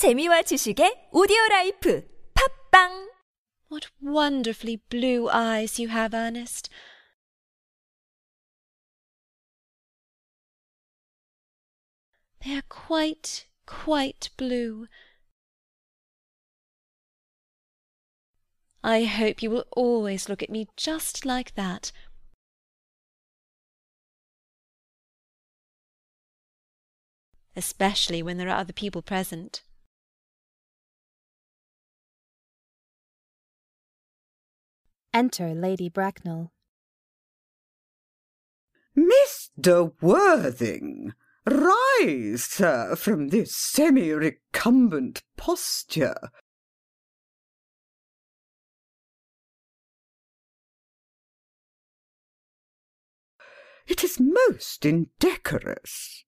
재미와 지식의 오디오 라이프 팝빵 What wonderfully blue eyes you have, Ernest. They are quite, quite blue. I hope you will always look at me just like that. Especially when there are other people present. Enter Lady Bracknell. Mr. Worthing, rise, sir, from this semi-recumbent posture. It is most indecorous.